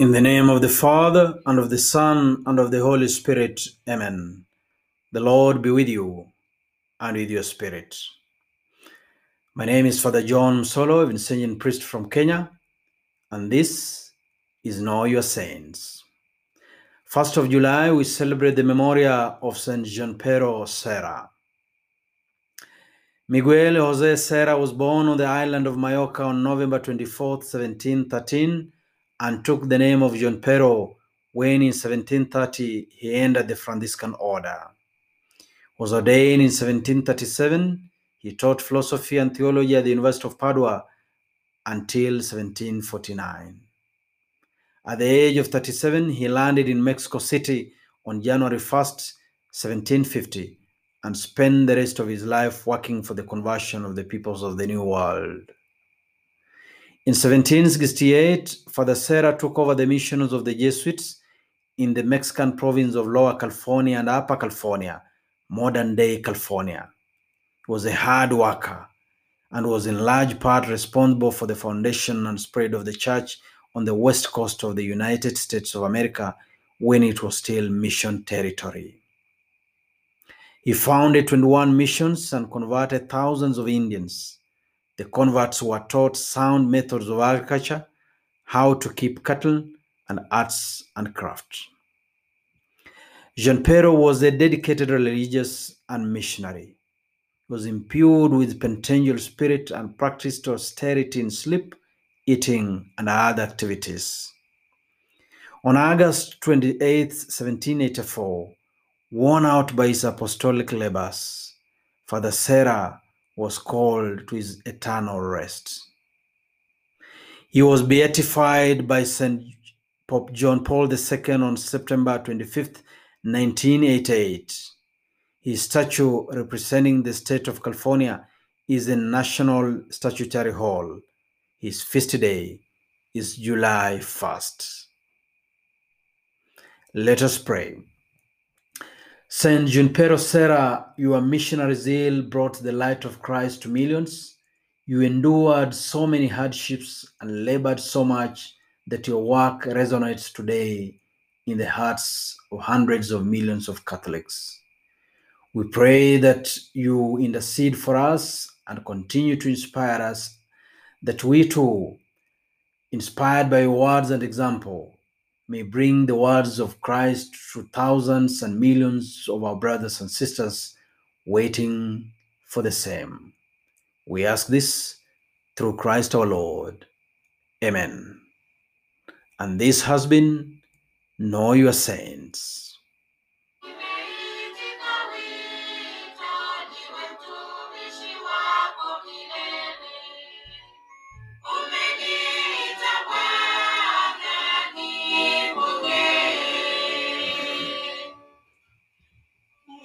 In the name of the Father, and of the Son, and of the Holy Spirit. Amen. The Lord be with you, and with your spirit. My name is Father John Solo, Vincentian priest from Kenya, and this is Know Your Saints. First of July, we celebrate the memorial of Saint Junipero Serra. Miguel Jose Serra was born on the island of Mallorca on November 24, 1713, and took the name of Junipero when in 1730 he entered the Franciscan order. Was ordained in 1737, he taught philosophy and theology at the University of Padua until 1749. At the age of 37, he landed in Mexico City on January 1st, 1750, and spent the rest of his life working for the conversion of the peoples of the New World. In 1768, Father Serra took over the missions of the Jesuits in the Mexican province of Lower California and Upper California, modern day California. He was a hard worker and was in large part responsible for the foundation and spread of the church on the west coast of the United States of America when it was still mission territory. He founded 21 missions and converted thousands of Indians. The converts were taught sound methods of agriculture, how to keep cattle, and arts and crafts. Junipero was a dedicated religious and missionary. He was imbued with penitential spirit and practiced austerity in sleep, eating, and other activities. On August 28, 1784, worn out by his apostolic labors, Father Serra was called to his eternal rest. He was beatified by St. Pope John Paul II on September 25, 1988. His statue representing the state of California is in National Statuary Hall. His feast day is July 1st. Let us pray. Saint Junipero Serra, your missionary zeal brought the light of Christ to millions. You endured so many hardships and labored so much that your work resonates today in the hearts of hundreds of millions of Catholics. We pray that you intercede for us and continue to inspire us, that we too, inspired by your words and example, may bring the words of Christ to thousands and millions of our brothers and sisters waiting for the same. We ask this through Christ our Lord. Amen. And this has been Know Your Saints.